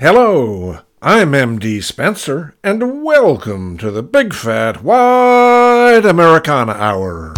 Hello, I'm MD Spenser, and welcome to the Big Fat Wide Americana Hour.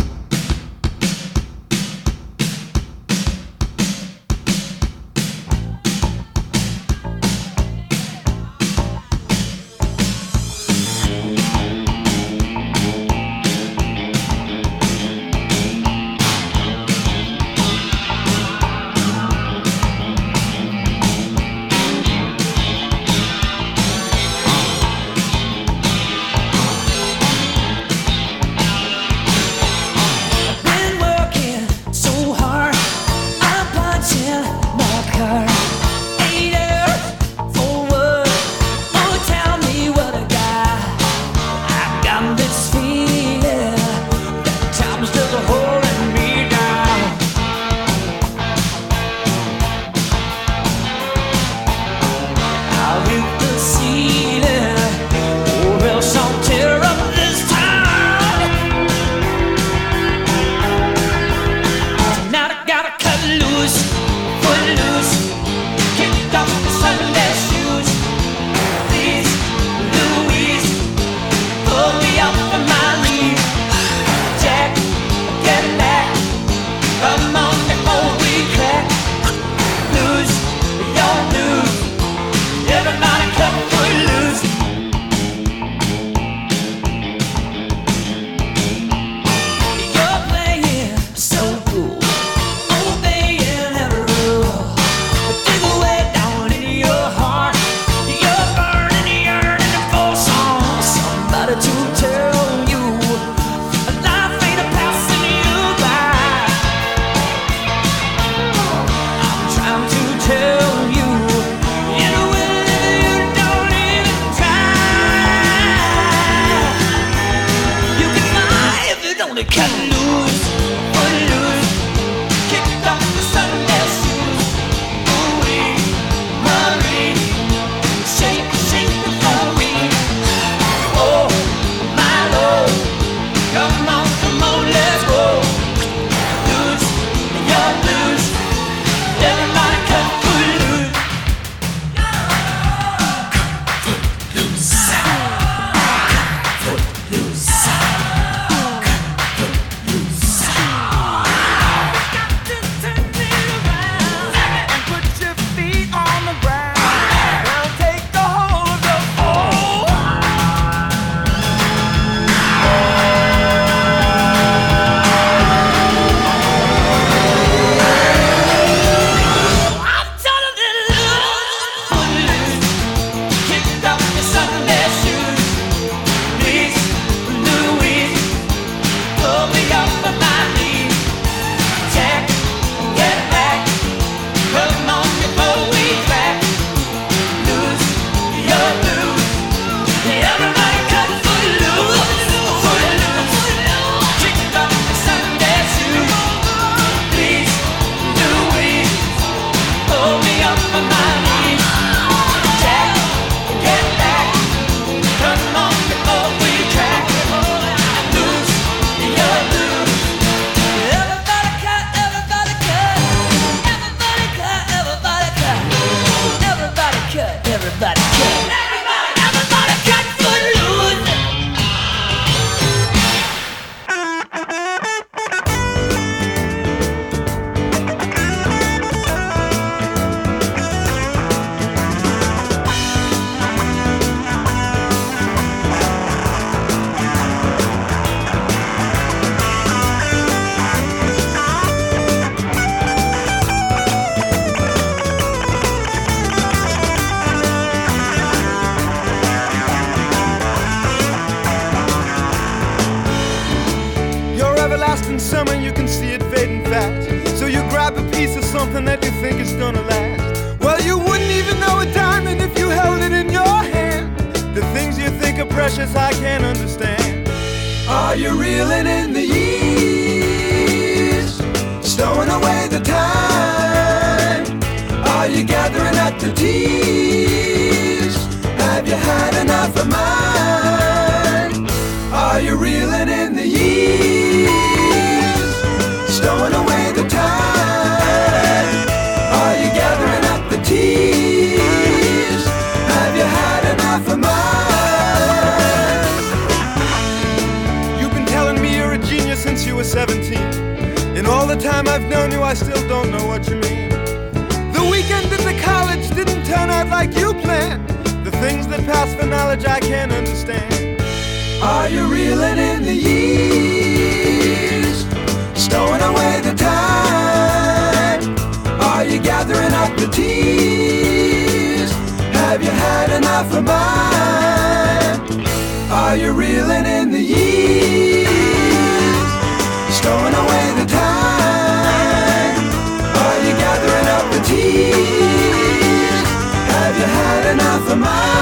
Had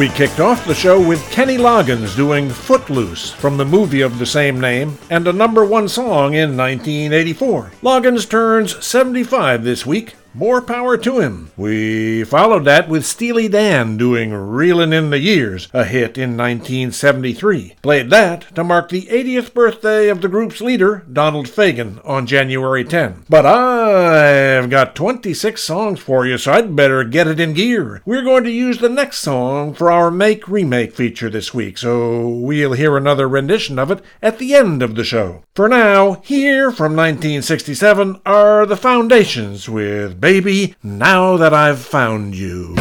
We kicked off the show with Kenny Loggins doing Footloose from the movie of the same name and a number one song in 1984. Loggins turns 75 this week. More power to him. We followed that with Steely Dan doing Reelin' in the Years, a hit in 1973. Played that to mark the 80th birthday of the group's leader, Donald Fagen, on January 10. But I've got 26 songs for you, so I'd better get it in gear. We're going to use the next song for our Make Remake feature this week, so we'll hear another rendition of it at the end of the show. For now, here from 1967 are the Foundations with Baby, Baby, now That I've Found You.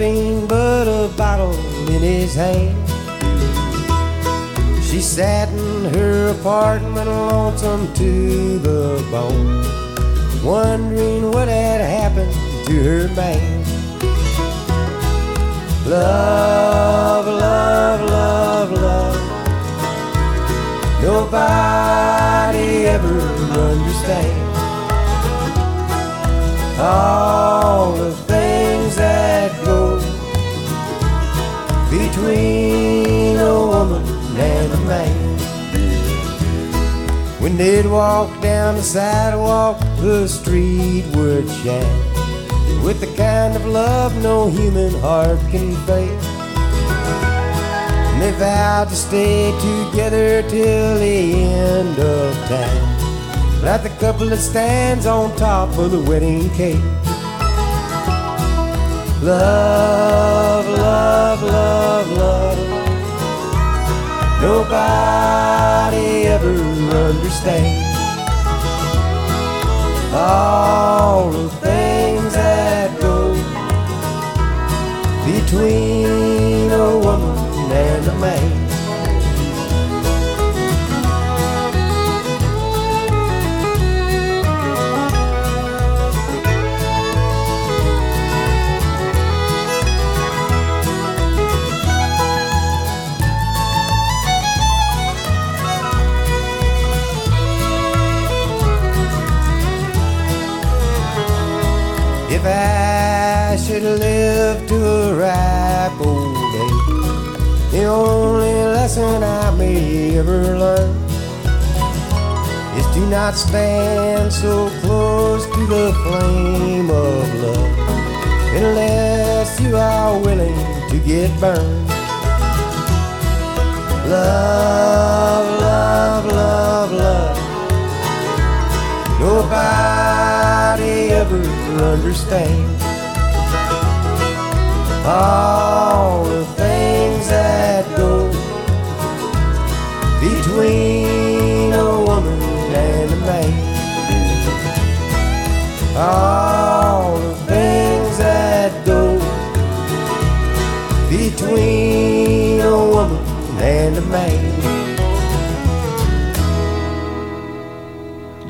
But a bottle in his hand. She sat in her apartment lonesome to the bone, wondering what had happened to her man. Love, love, love, love. Nobody ever understands all the things between a woman and a man. When they'd walk down the sidewalk, the street would shine with the kind of love no human heart can fake. And they vowed to stay together till the end of time. Like the couple that stands on top of the wedding cake. Love, love, love, love. Nobody ever understands all the things that go between a woman and a man. If I should live to a ripe old age, the only lesson I may ever learn is to not stand so close to the flame of love unless you are willing to get burned. Love, love, love, love. Nobody ever understands all the things that go between a woman and a man. All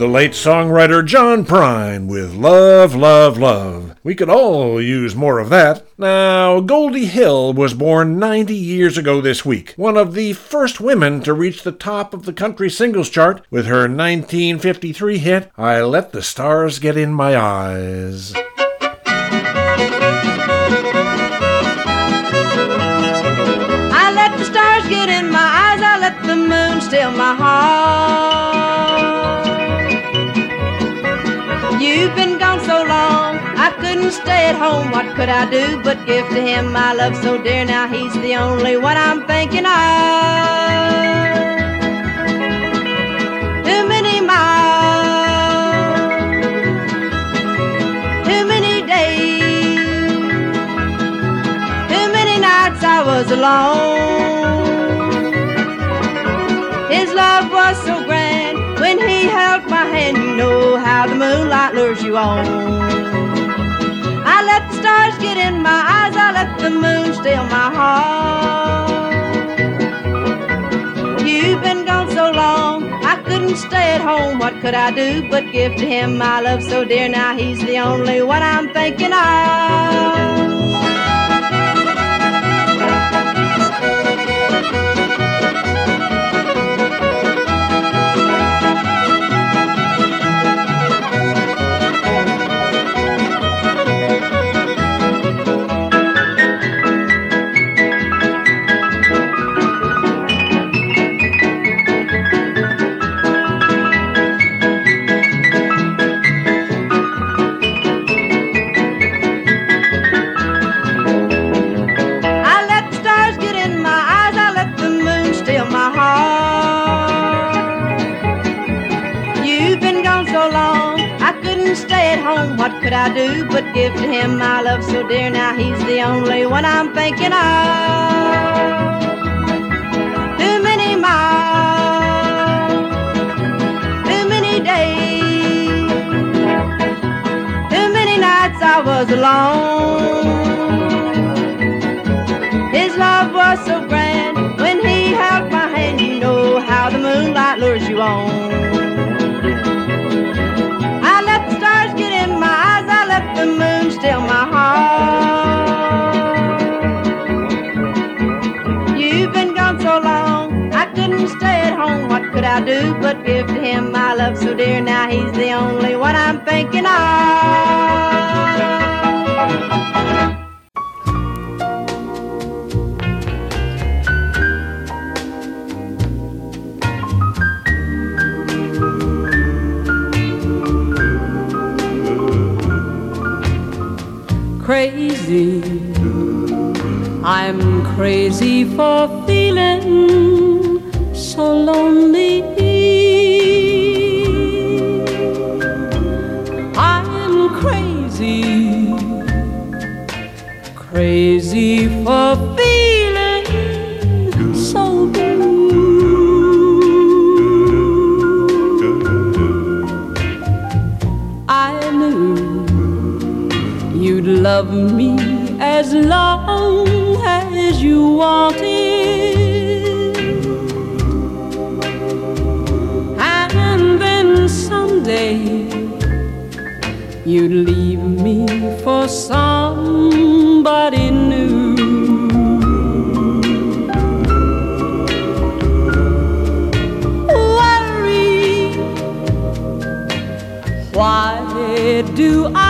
The late songwriter John Prine with Love, Love, Love. We could all use more of that. Now, Goldie Hill was born 90 years ago this week, one of the first women to reach the top of the country singles chart with her 1953 hit, I Let the Stars Get in My Eyes. I let the stars get in my eyes, I let the moon steal my heart. At home. What could I do but give to him my love so dear? Now he's the only one I'm thinking of. Too many miles, too many days, too many nights I was alone. His love was so grand when he held my hand. You know how the moonlight lures you on. Let the stars get in my eyes, I let the moon steal my heart. You've been gone so long, I couldn't stay at home. What could I do but give to him my love so dear? Now he's the only one I'm thinking of. could I do but give to him my love so dear? Now he's the only one I'm thinking of. Too many miles, too many days, too many nights I was alone. His love was so grand when he held my hand. You know how the moonlight lures you on. The moon still my heart. You've been gone so long, I couldn't stay at home. What could I do but give to him my love so dear? Now he's the only one I'm thinking of. Crazy. I'm crazy for feeling so lonely. Love me as long as you wanted. And then someday you'd leave me for somebody new. Worry, why do I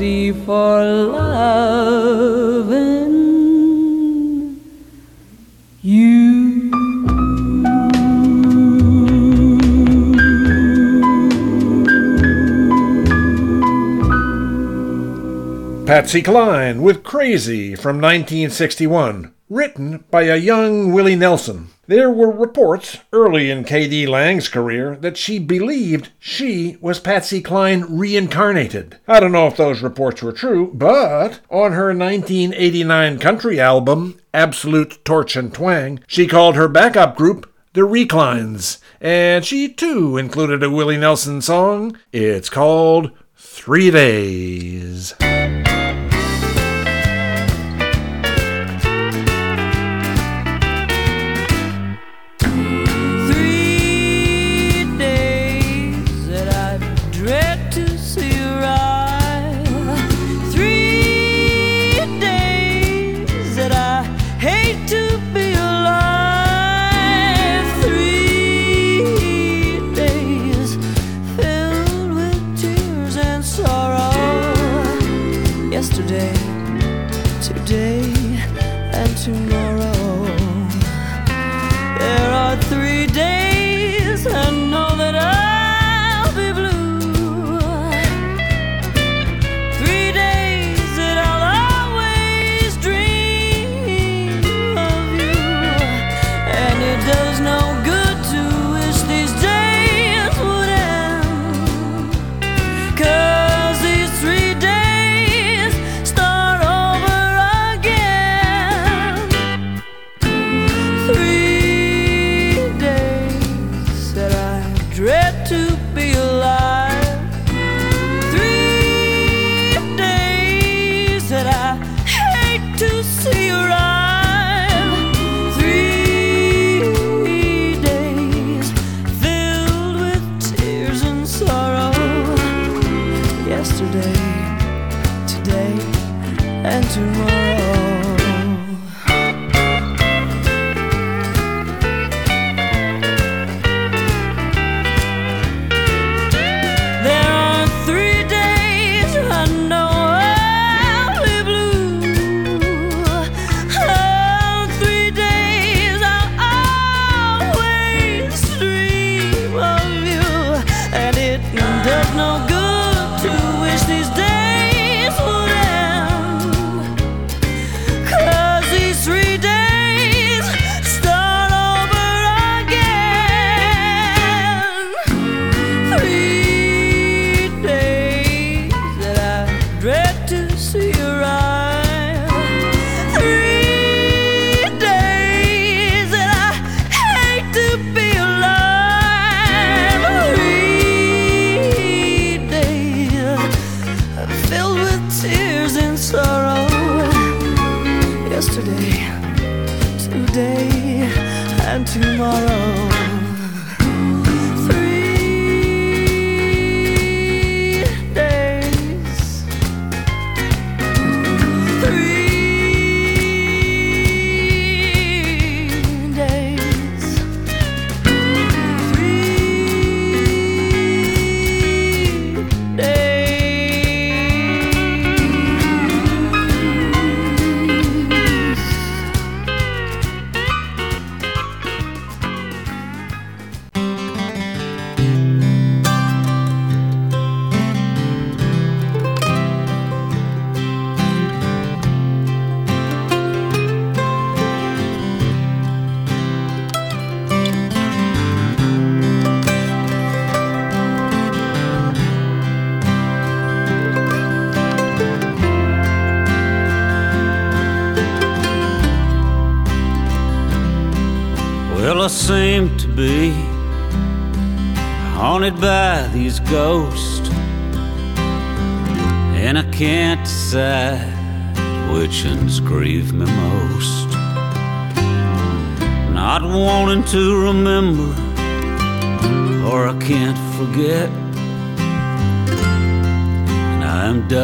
crazy for loving Patsy Cline with Crazy from 1961, written by a young Willie Nelson. There were reports early in K.D. Lang's career that she believed she was Patsy Cline reincarnated. I don't know if those reports were true, but on her 1989 country album, Absolute Torch and Twang, she called her backup group the Reclines, and she too included a Willie Nelson song. It's called Three Days.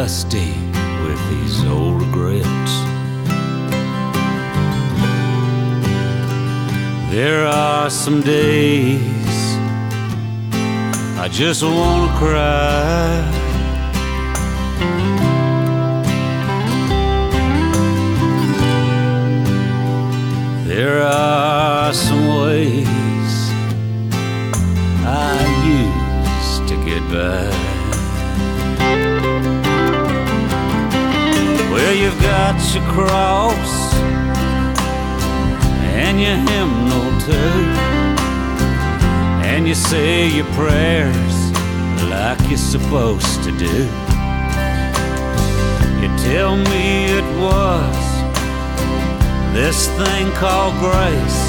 dusty with these old regrets. There are some days I just wanna cry. There are got your cross and your hymnal too, and you say your prayers like you're supposed to do. You tell me it was this thing called grace,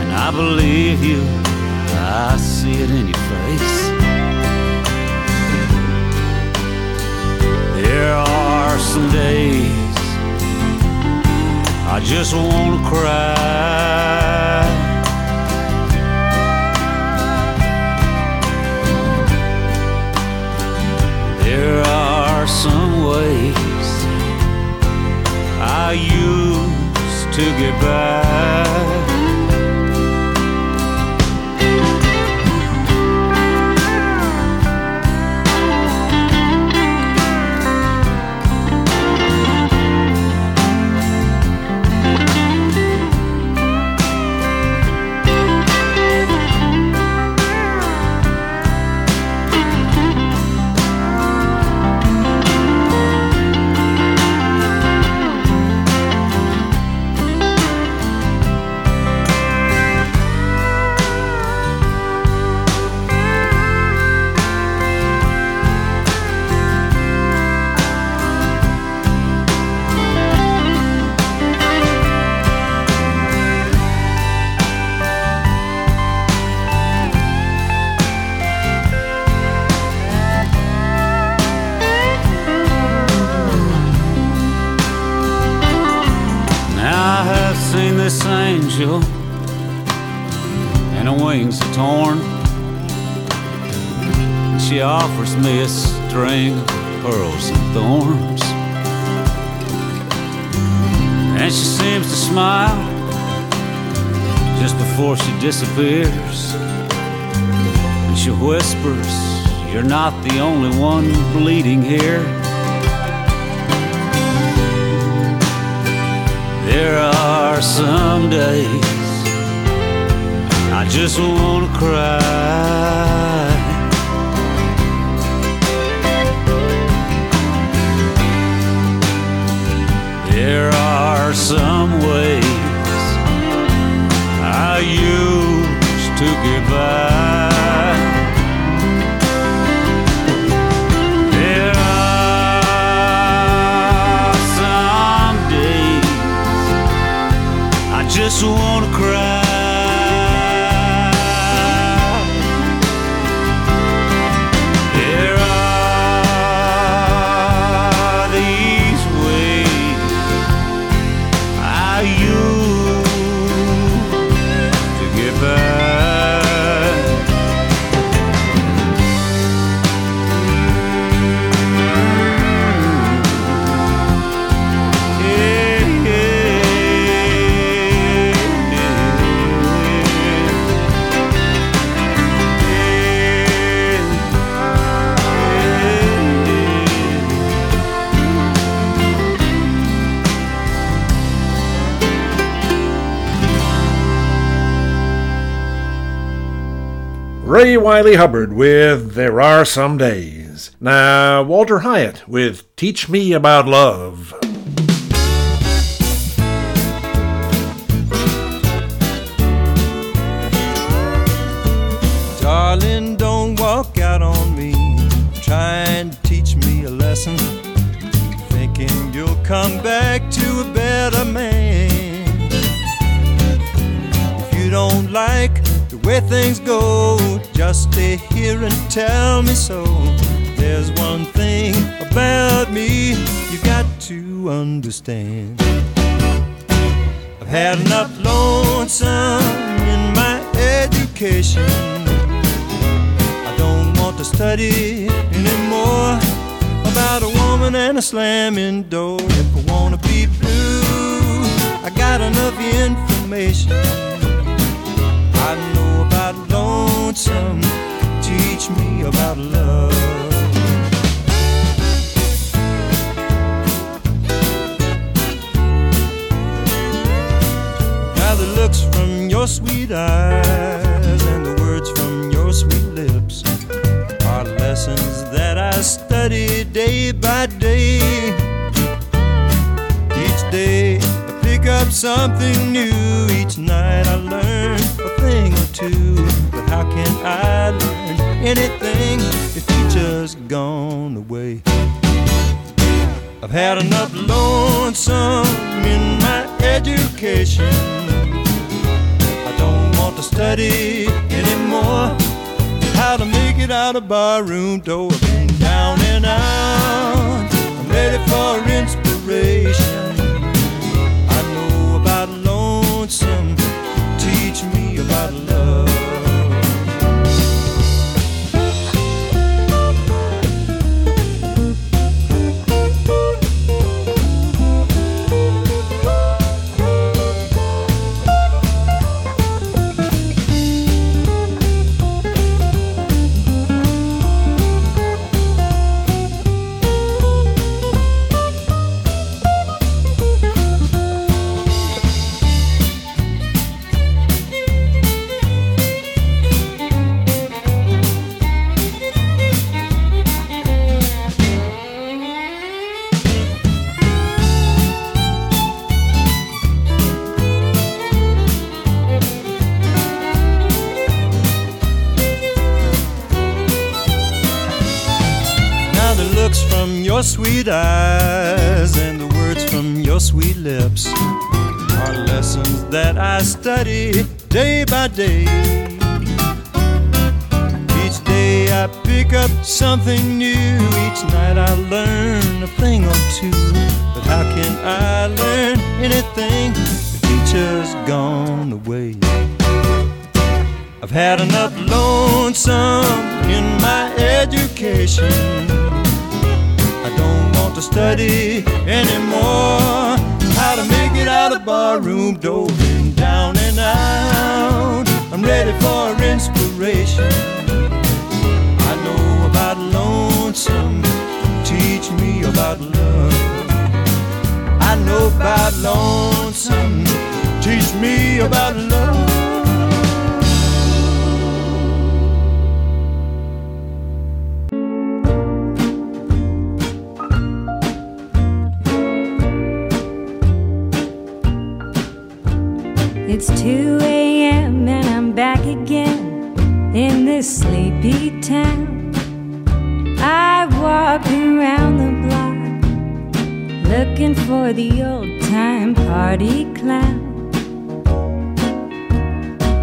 and I believe you. I see it in your face. just wanna cry. There are some ways I used to get by. string of pearls and thorns. And she seems to smile just before she disappears. And she whispers, You're not the only one bleeding here. There are some days I just wanna cry. There are some ways I used to get by. There are some days I just wanna Wylie Hubbard with There Are Some Days. Now, Walter Hyatt with Teach Me About Love. Darling, don't walk out on me, trying to teach me a lesson. Thinking you'll come back to a better man. If you don't like way things go, just stay here and tell me so. There's one thing about me you got to understand. I've had enough lonesome in my education. I don't want to study anymore about a woman and a slamming door. If I wanna be blue, I got enough information. I lonesome. Teach me about love. Now the looks from your sweet eyes and the words from your sweet lips are lessons that I study day by day. Each day I pick up something new. Each night I learn two. But how can I learn anything if just gone away? I've had enough lonesome in my education. I don't want to study anymore. How to make it out of barroom door. I've been down and out. I'm ready for inspiration. Sweet eyes and the words from your sweet lips are lessons that I study day by day. Each day I pick up something new. Each night I learn a thing or two. But how can I learn anything if teacher's gone away? I've had enough lonesome in my education. Study anymore. How to make it out of barroom and down and out. I'm ready for inspiration. I know about lonesome. Teach me about love. I know about lonesome. Teach me about love. It's 2 a.m. and I'm back again in this sleepy town. I walk around the block looking for the old time party clown.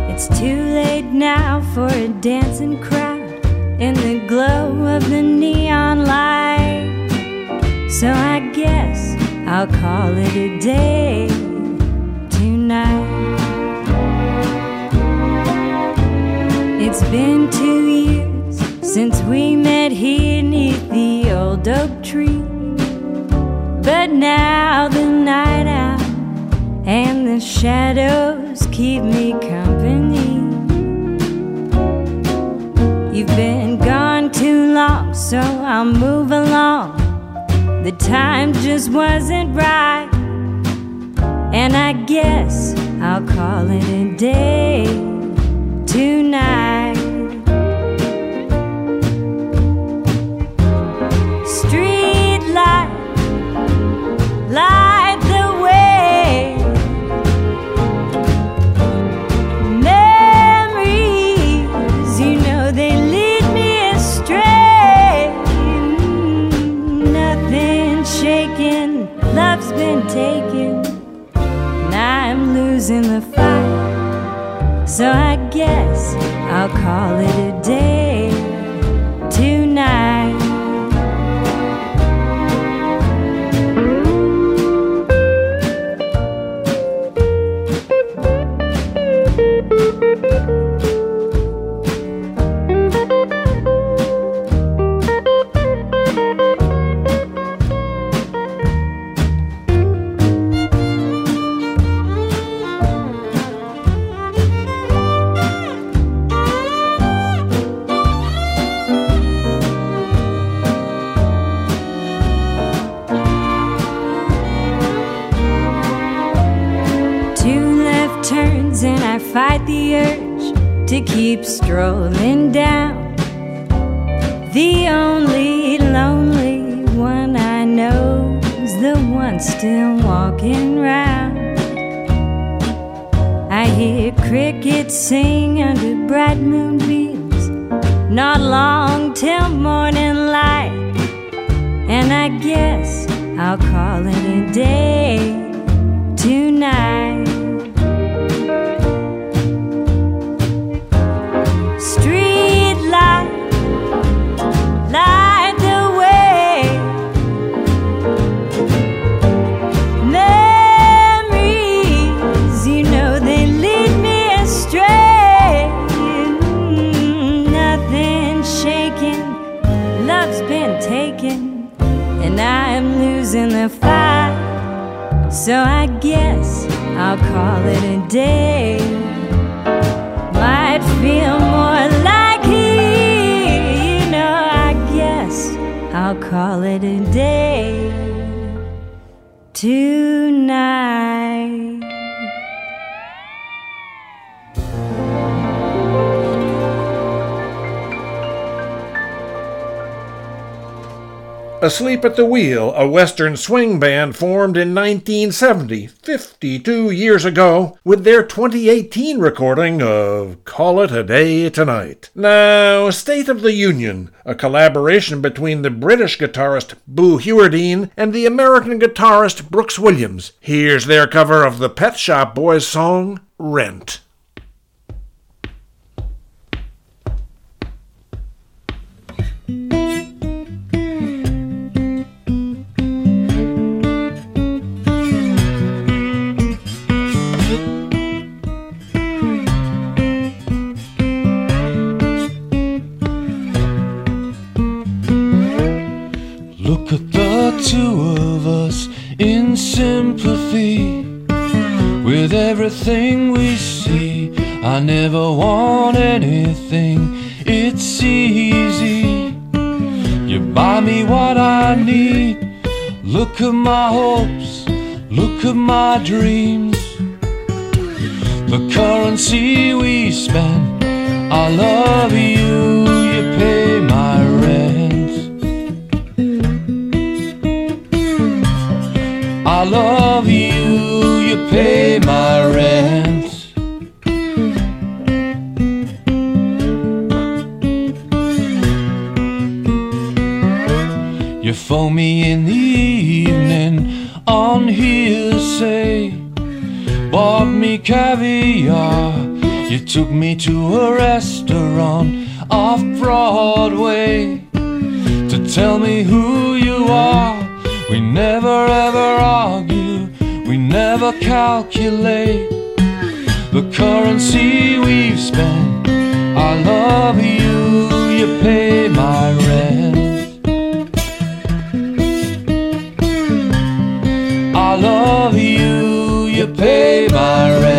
It's too late now for a dancing crowd in the glow of the neon light. So I guess I'll call it a day tonight. It's been two years since we met here neath the old oak tree. But now the night out and the shadows keep me company. You've been gone too long, so I'll move along. The time just wasn't right. And I guess I'll call it a day tonight. Street light, light the way. Memories, you know they lead me astray. Nothing shaking, love's been taken, and I'm losing the fight. So I guess I'll call it a day At the Wheel, a Western swing band formed in 1970, 52 years ago, with their 2018 recording of Call It a Day Tonight. Now, State of the Union, a collaboration between the British guitarist Boo Hewerdine and the American guitarist Brooks Williams. Here's their cover of the Pet Shop Boys song, Rent. My hopes, look at my dreams. The currency we spend, I love you, you pay my rent. I love you, you pay my rent. You phone me in caviar. You took me to a restaurant off Broadway to tell me who you are. We never ever argue, we never calculate the currency we've spent. I love you, you pay my rent. I love you, you pay my rent.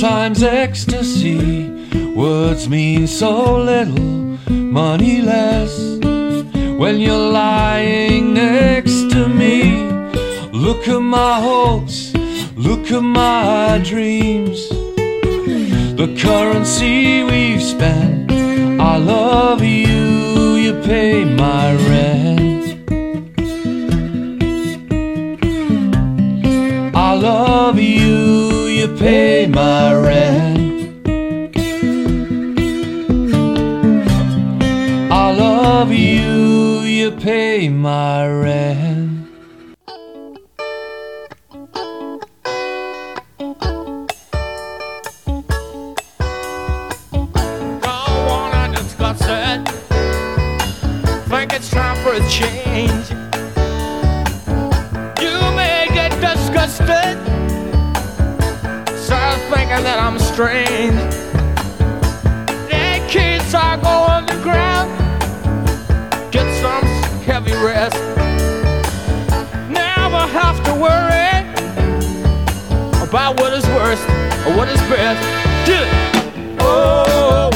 Sometimes ecstasy, words mean so little, money less. When you're lying next to me, look at my hopes, look at my dreams. The currency we've spent, I love you, you pay my rent. I love you, you pay my rent. I love you, you pay my rent. I'm strange. The kids are going to ground. Get some heavy rest. Never have to worry about what is worst or what is best. Get it. Oh,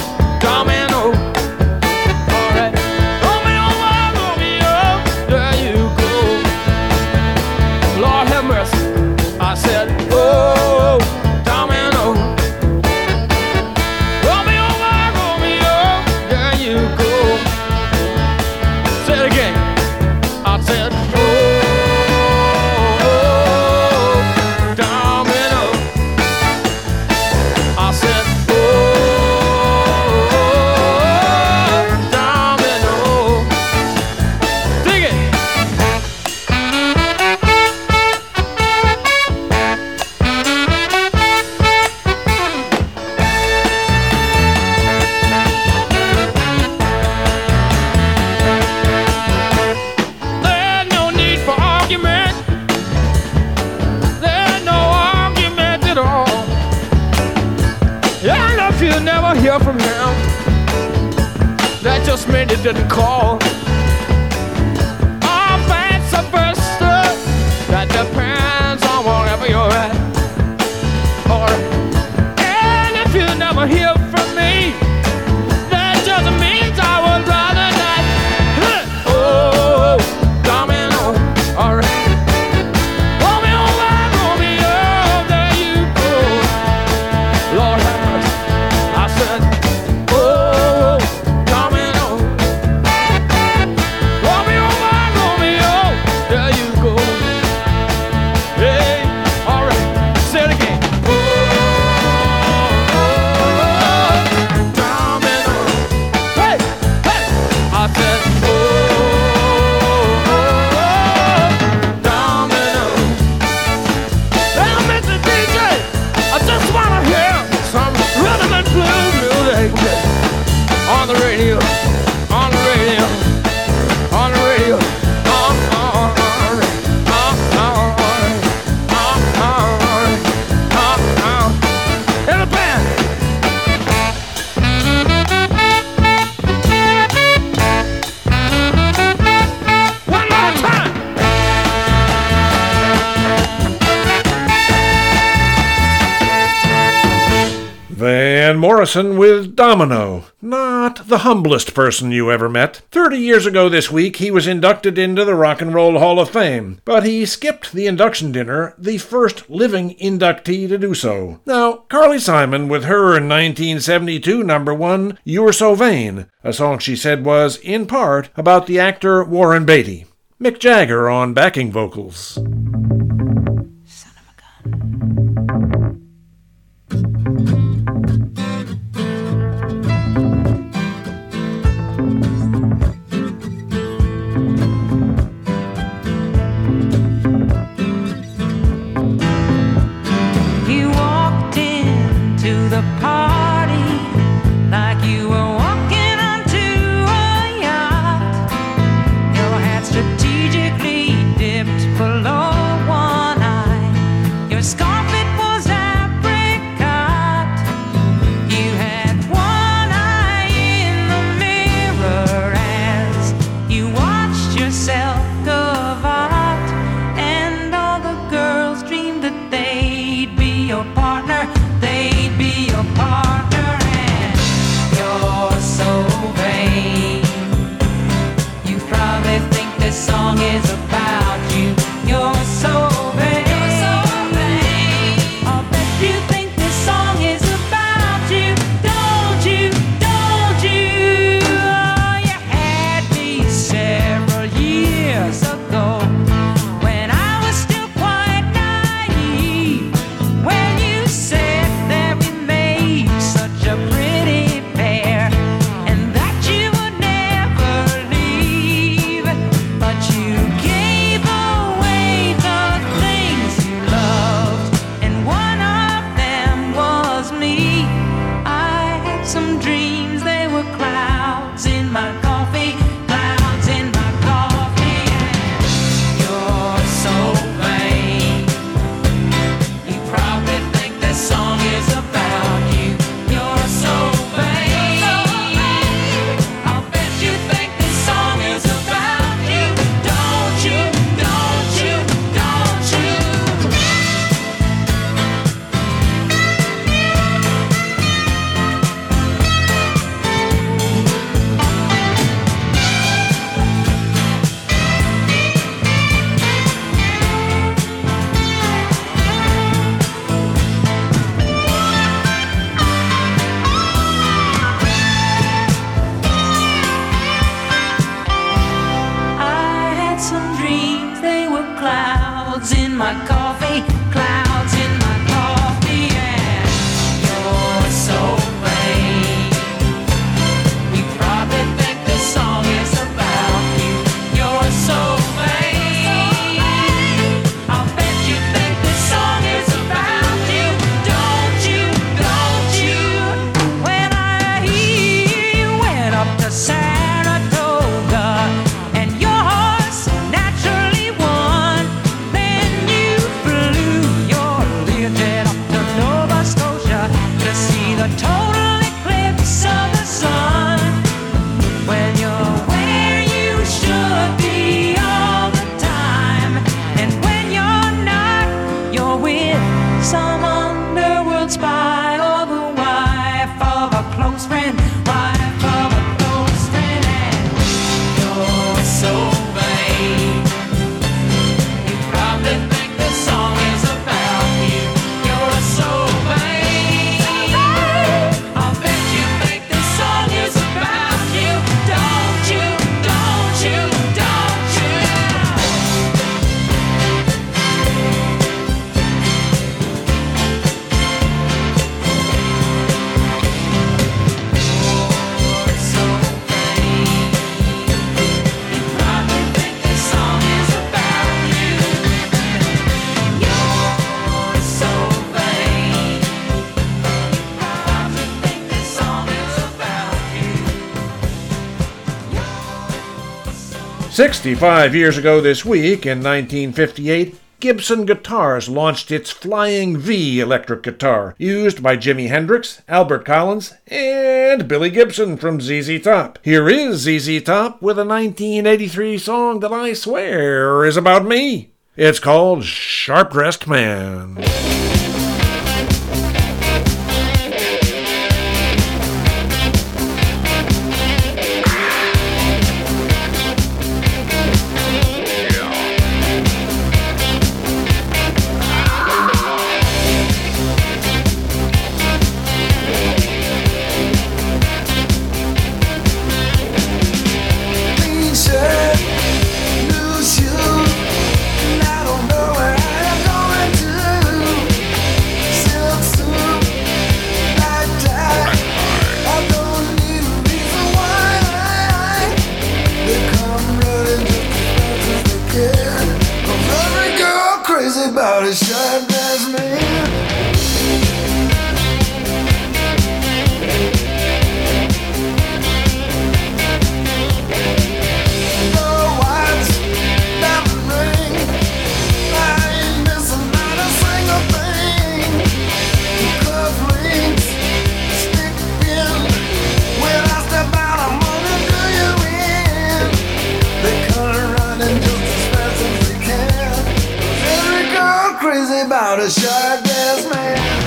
with Domino. Not the humblest person you ever met. Thirty years ago this week, he was inducted into the Rock and Roll Hall of Fame, but he skipped the induction dinner, the first living inductee to do so. Now, Carly Simon, with her 1972 number one, You're So Vain, a song she said was, in part, about the actor Warren Beatty. Mick Jagger on backing vocals. my coffee. 65 years ago this week, in 1958, Gibson Guitars launched its Flying V electric guitar, used by Jimi Hendrix, Albert Collins, and Billy Gibbons from ZZ Top. Here is ZZ Top with a 1983 song that I swear is about me. It's called Sharp Dressed Man. Turn about a shirtless man.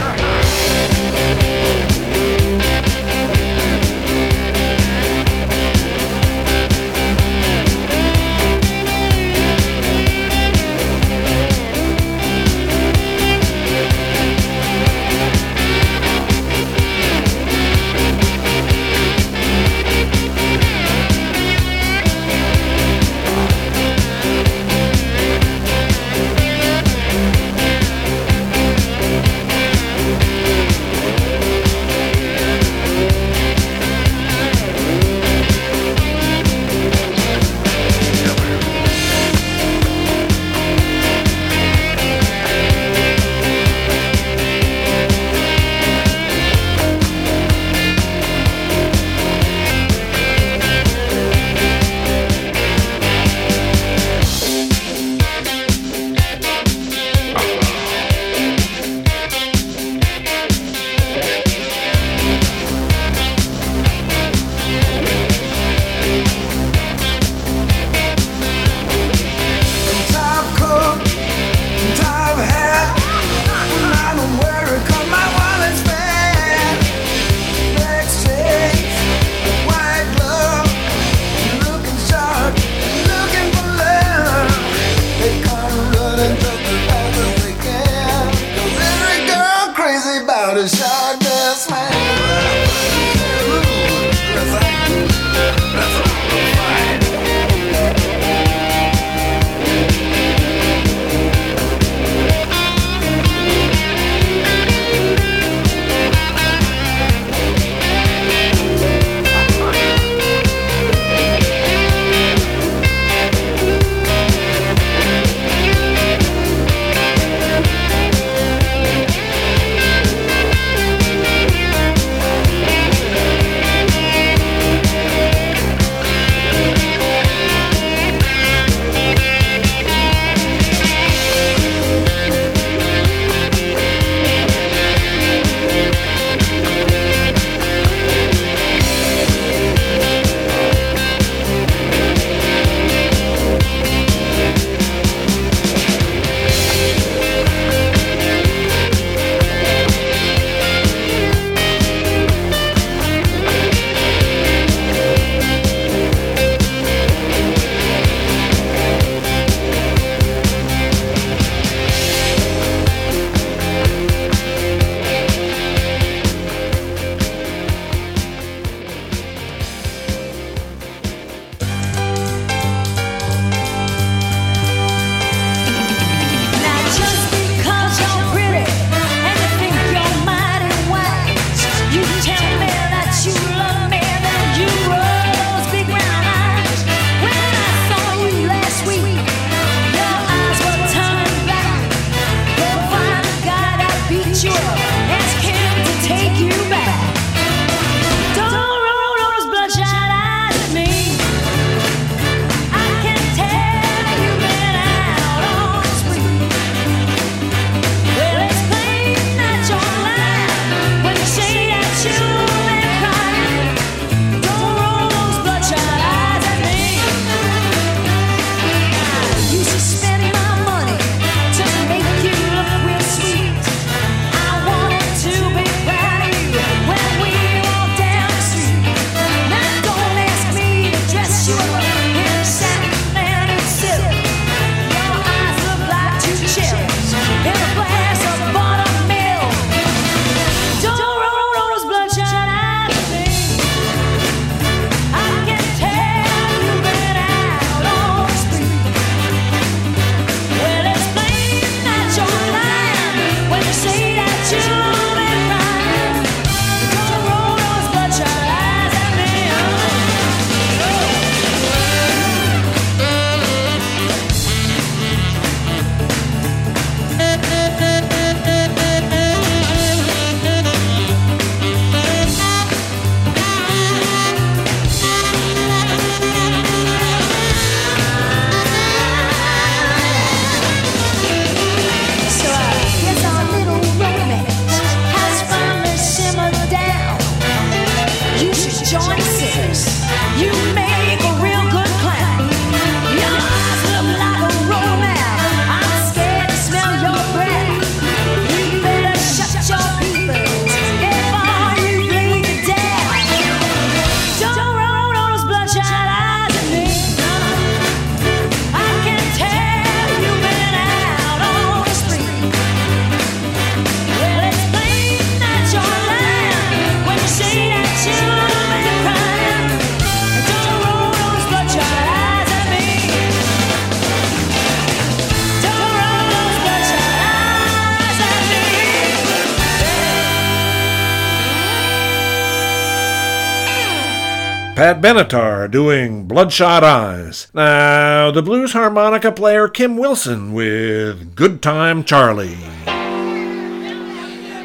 Pat Benatar doing Bloodshot Eyes. Now, the blues harmonica player Kim Wilson with Good Time Charlie.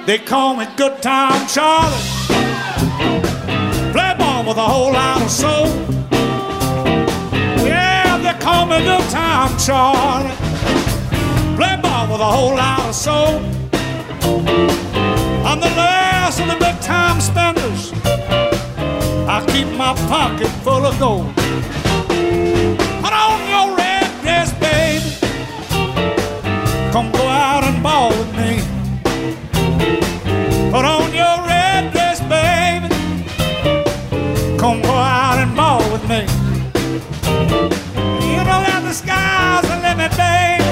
They call me Good Time Charlie. Play ball with a whole lot of soul. Yeah, they call me Good Time Charlie. Play ball with a whole lot of soul. I'm the last of the big time spenders. I keep my pocket full of gold. Put on your red dress, baby. Come go out and ball with me. Put on your red dress, baby. Come go out and ball with me. You know that the sky's the limit, baby.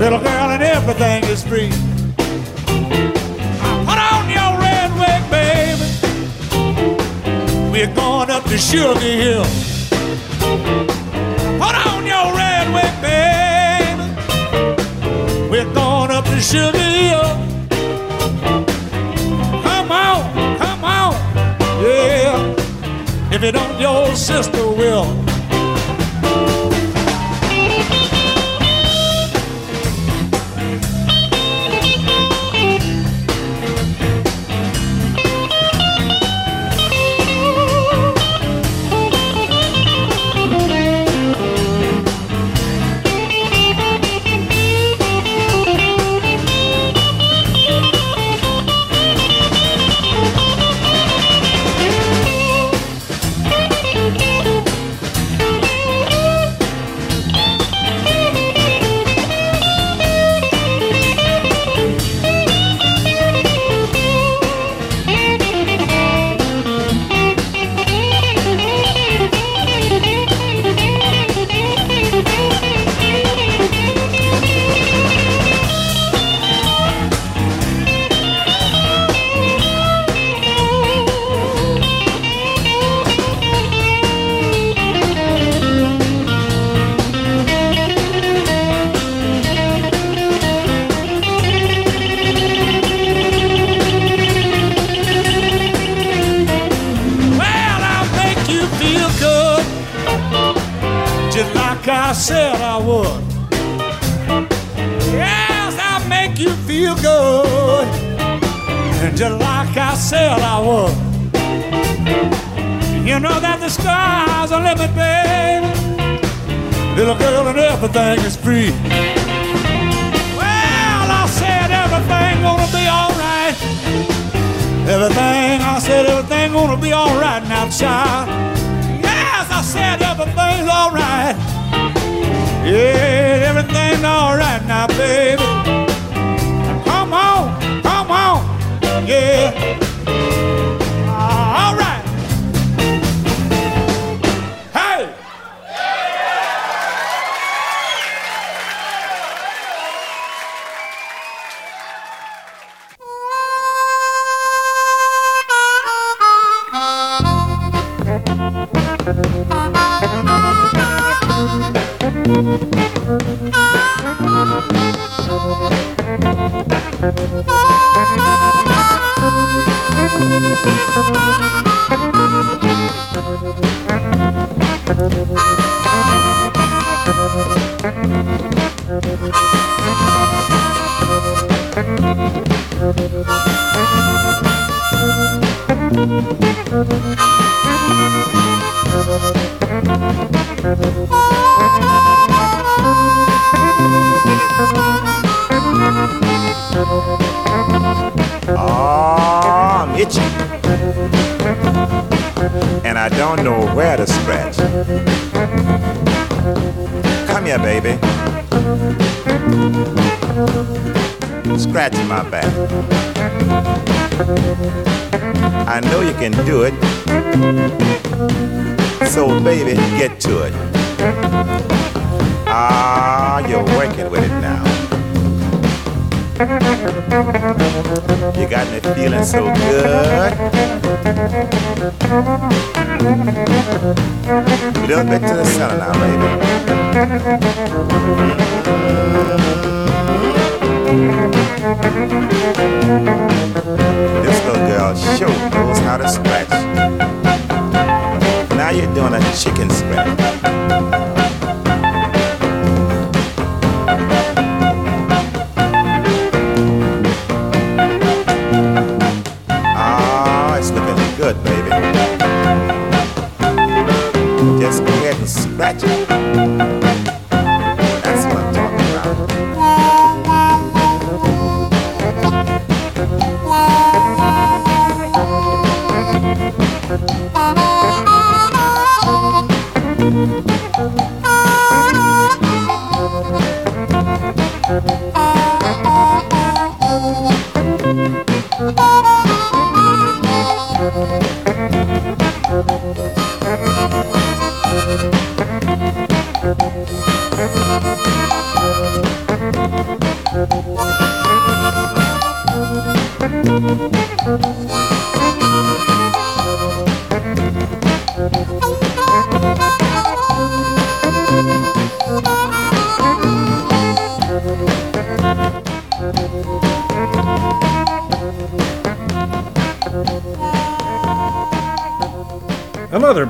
Little girl and everything is free. We're going up to Sugar Hill. Put on your red wig, baby. We're going up to Sugar Hill. Come on, come on, yeah. If you don't, your sister will. Just like I said I would. You know that the sky's the limit, baby. Little girl, and everything is free. Well, I said everything gonna be alright. Everything, I said everything gonna be alright now, child. Yes, I said everything's alright. Yeah, everything's alright now, baby. Can do it. So, baby, get to it. Ah, you're working with it now. You got me feeling so good. A little bit to the center now, baby. This little girl sure knows how to scratch. Now you're doing a chicken scratch.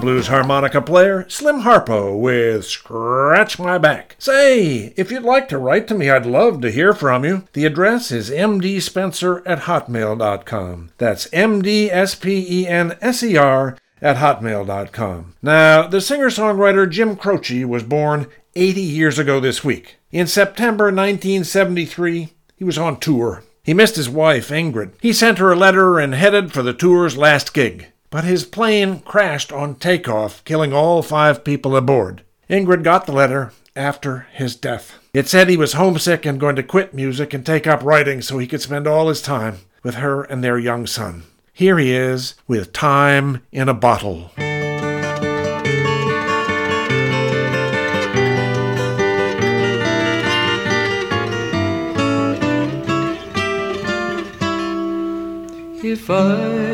Blues harmonica player, Slim Harpo, with Scratch My Back. Say, if you'd like to write to me, I'd love to hear from you. The address is mdspenser at hotmail.com. That's M-D-S-P-E-N-S-E-R at hotmail.com. Now, the singer-songwriter Jim Croce was born 80 years ago this week. In September 1973, he was on tour. He missed his wife, Ingrid. He sent her a letter and headed for the tour's last gig. But his plane crashed on takeoff, killing all five people aboard. Ingrid got the letter after his death. It said he was homesick and going to quit music and take up writing so he could spend all his time with her and their young son. Here he is with Time in a Bottle. If I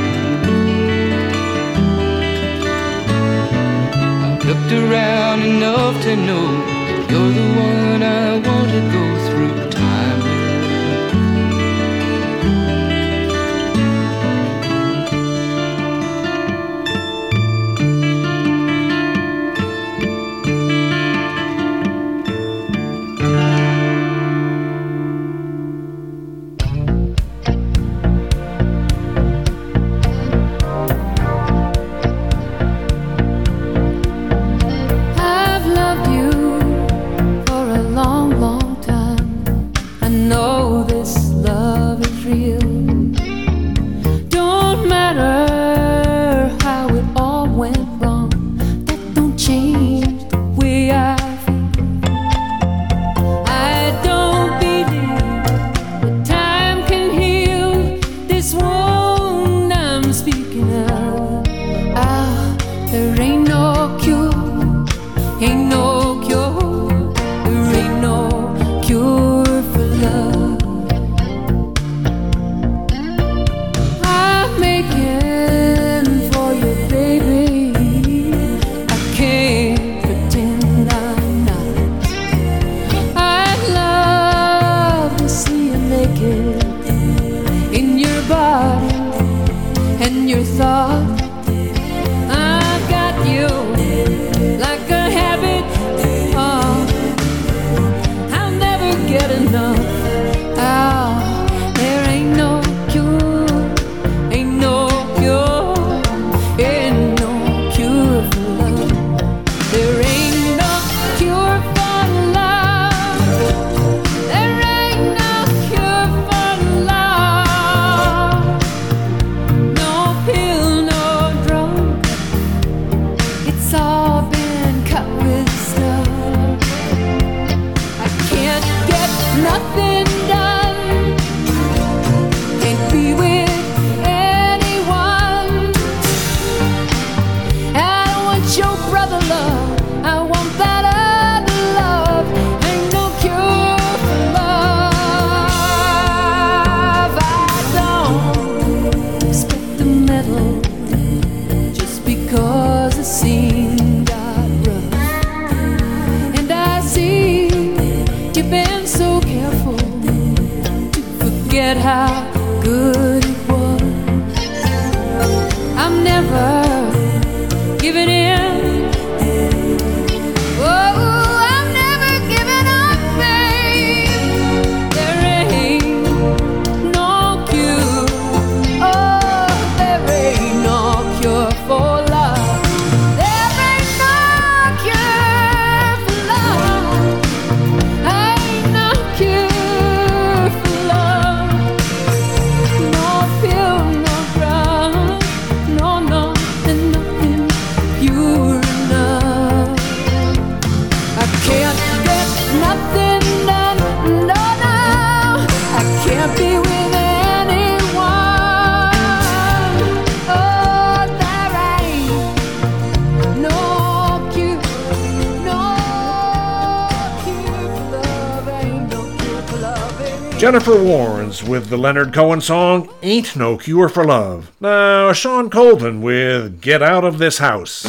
Looked around enough to know you're the one I want to go through Song Ain't No Cure for Love. Now, Shawn Colvin with Get Out of This House.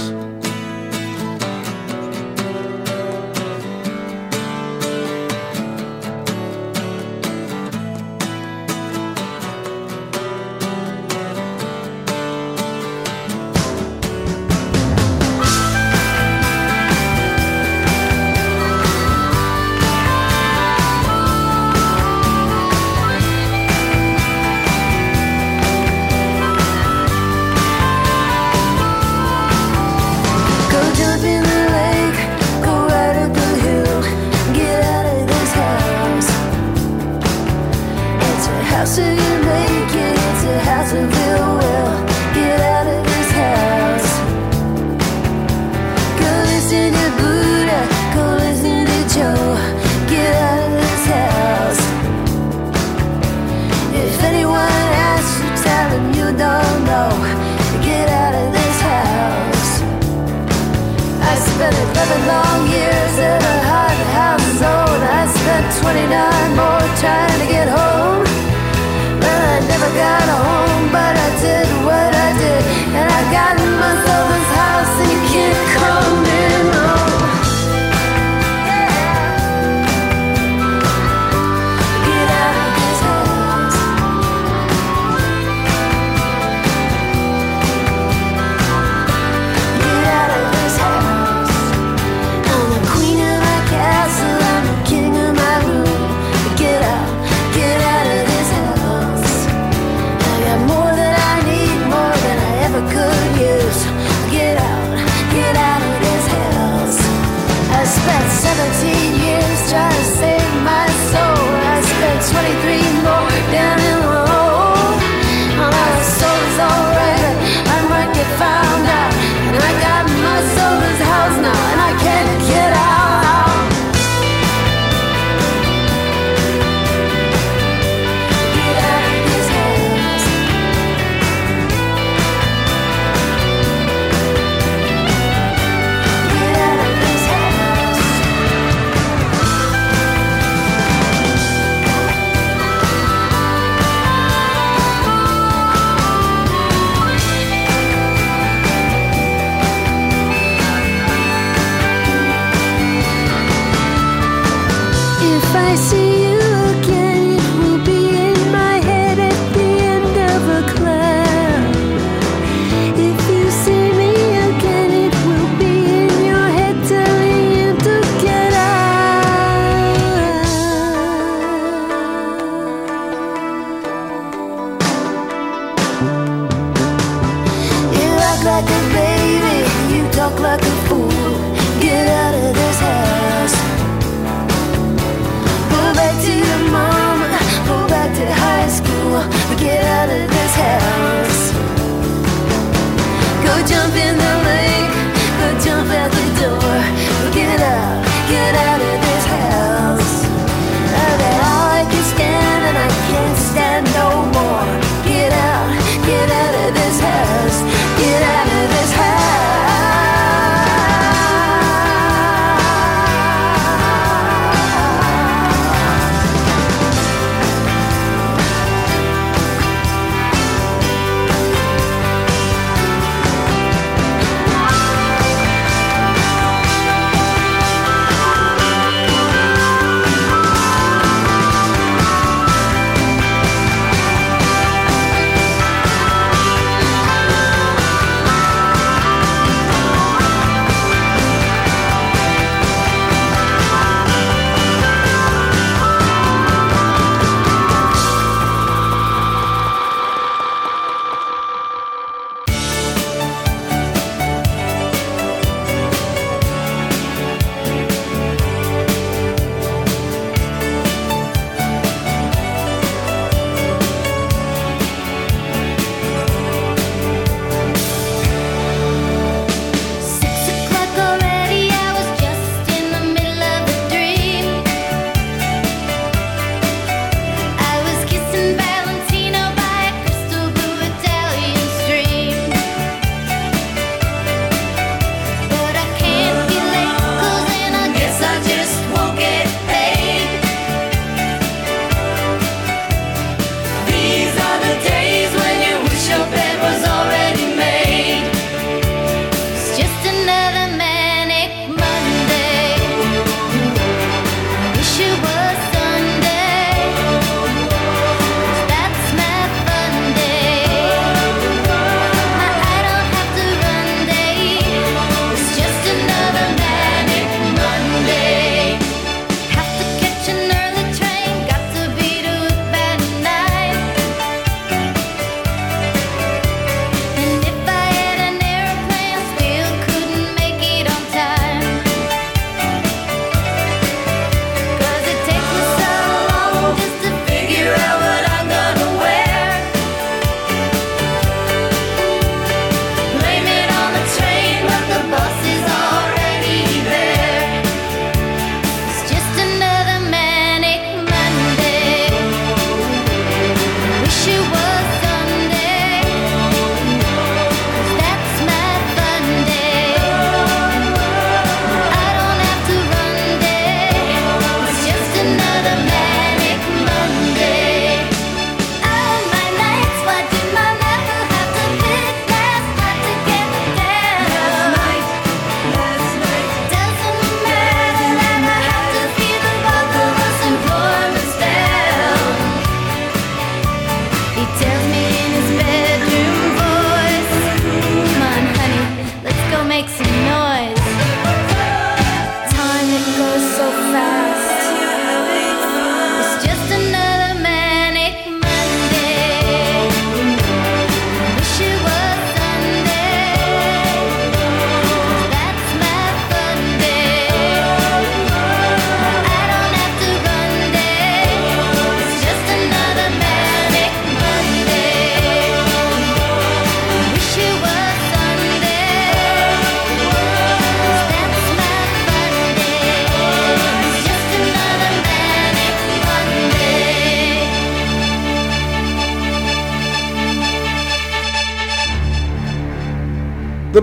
makes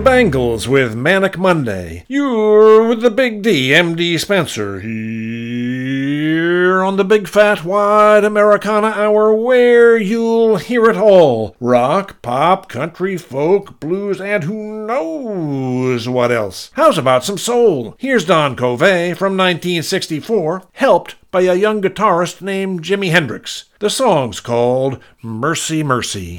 the Bangles with Manic Monday. You're with the Big D, MD Spenser, here on the Big Fat Wide Americana Hour, where you'll hear it all rock, pop, country, folk, blues, and who knows what else. How's about some soul? Here's Don Covay from 1964, helped by a young guitarist named Jimi Hendrix. The song's called Mercy Mercy.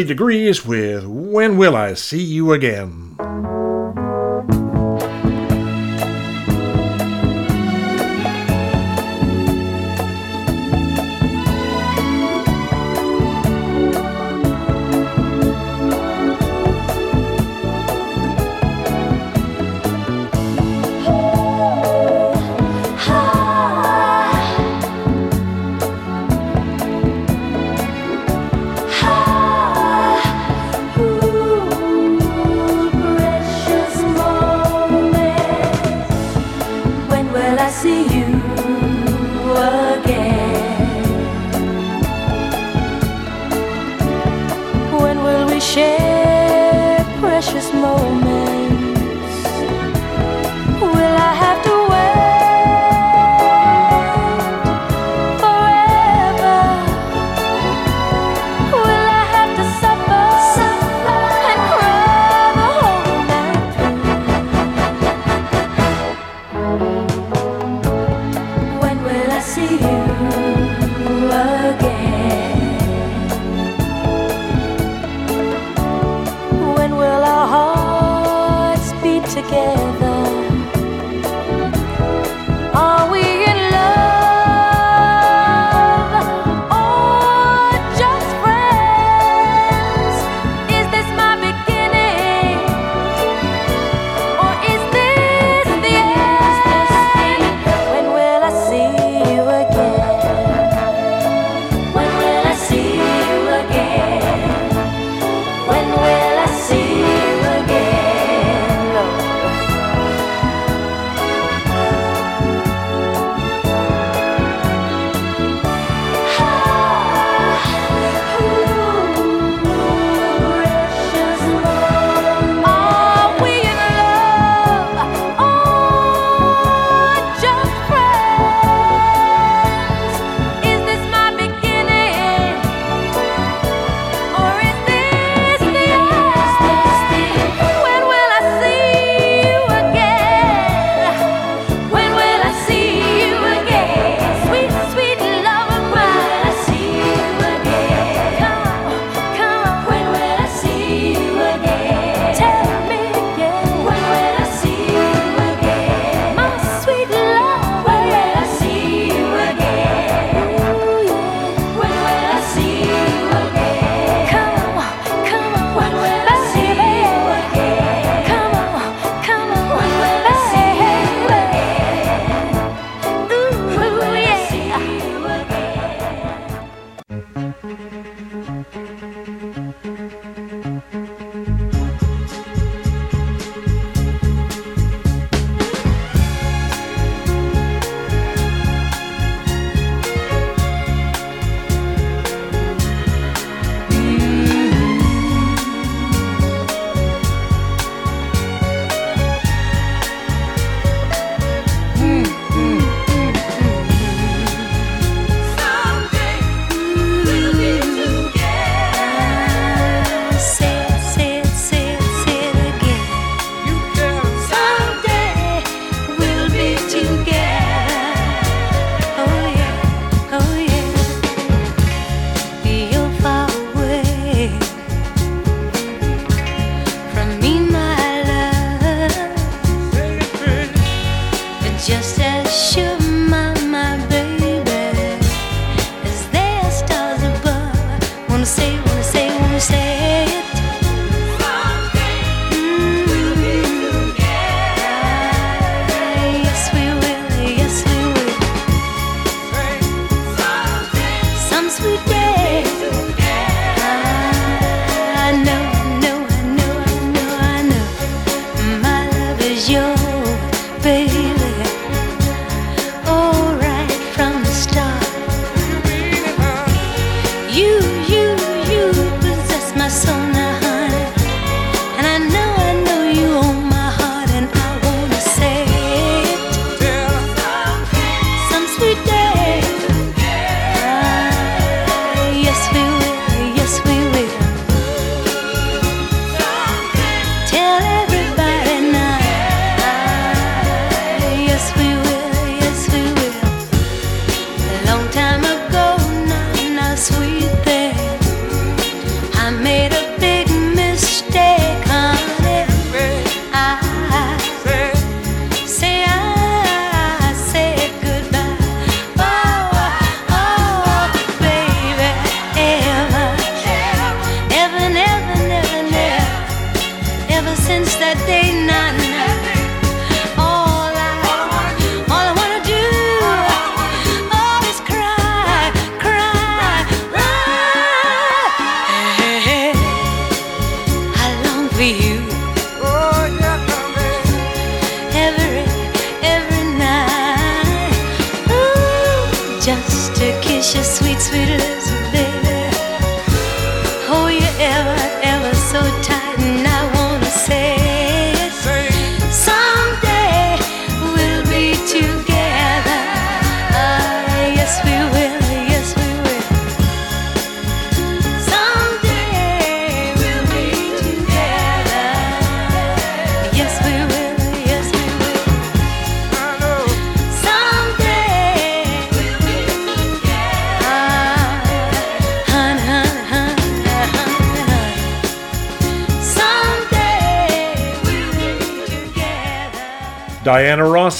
degrees with When Will I See You Again?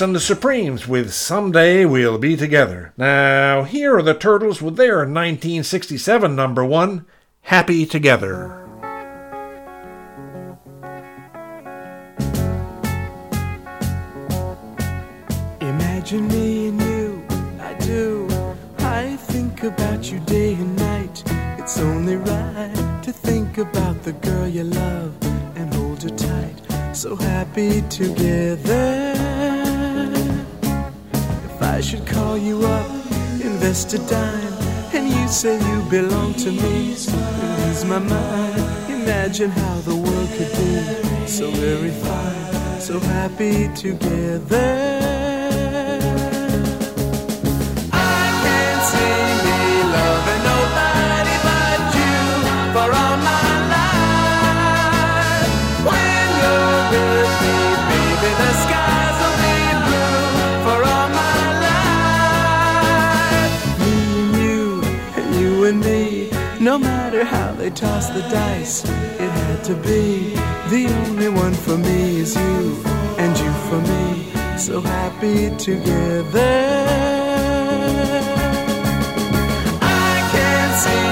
and the Supremes with Someday We'll Be Together. Now, here are the Turtles with their 1967 number one, Happy Together. to dine, and you say you belong to me. I lose my mind. Imagine how the world could be so very fine, so happy together. tossed the dice, it had to be. The only one for me is you, and you for me. So happy together. I can't see.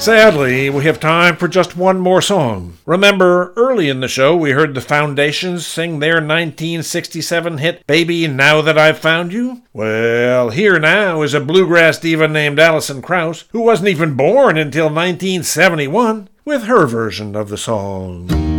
Sadly, we have time for just one more song. Remember, early in the show, we heard the Foundations sing their 1967 hit Baby Now That I've Found You? Well, here now is a bluegrass diva named Alison Krauss, who wasn't even born until 1971, with her version of the song.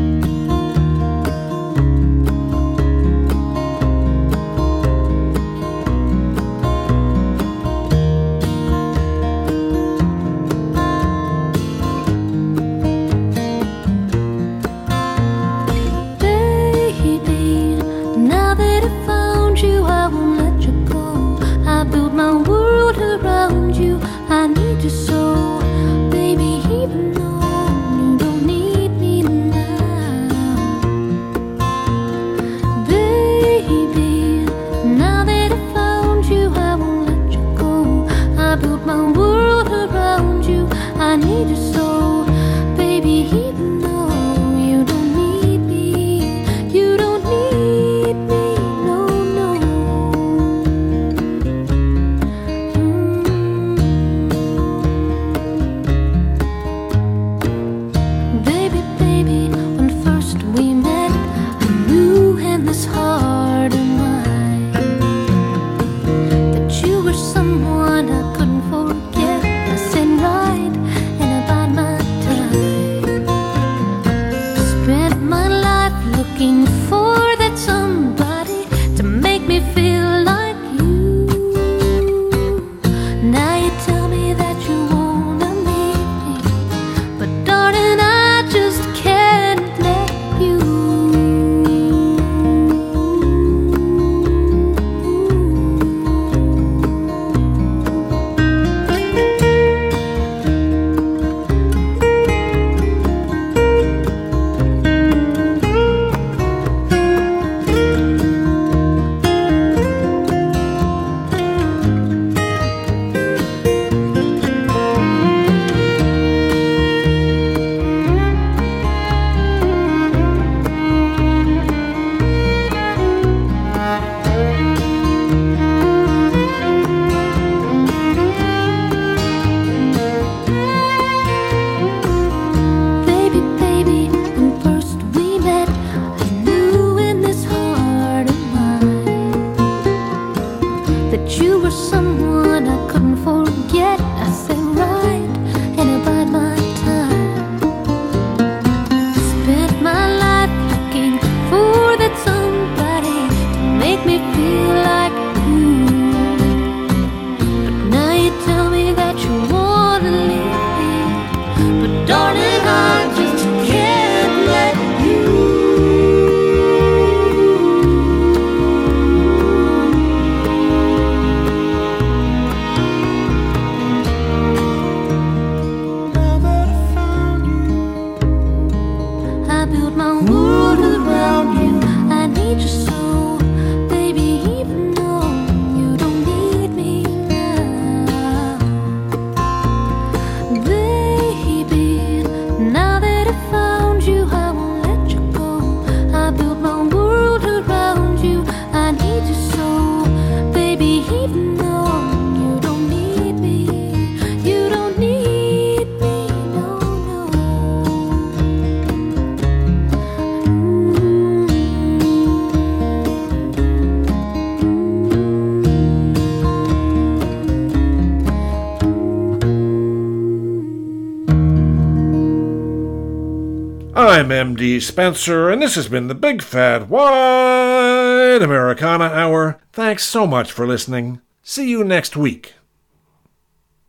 Spenser, and this has been the Big Fat Wide Americana Hour. Thanks so much for listening. See you next week.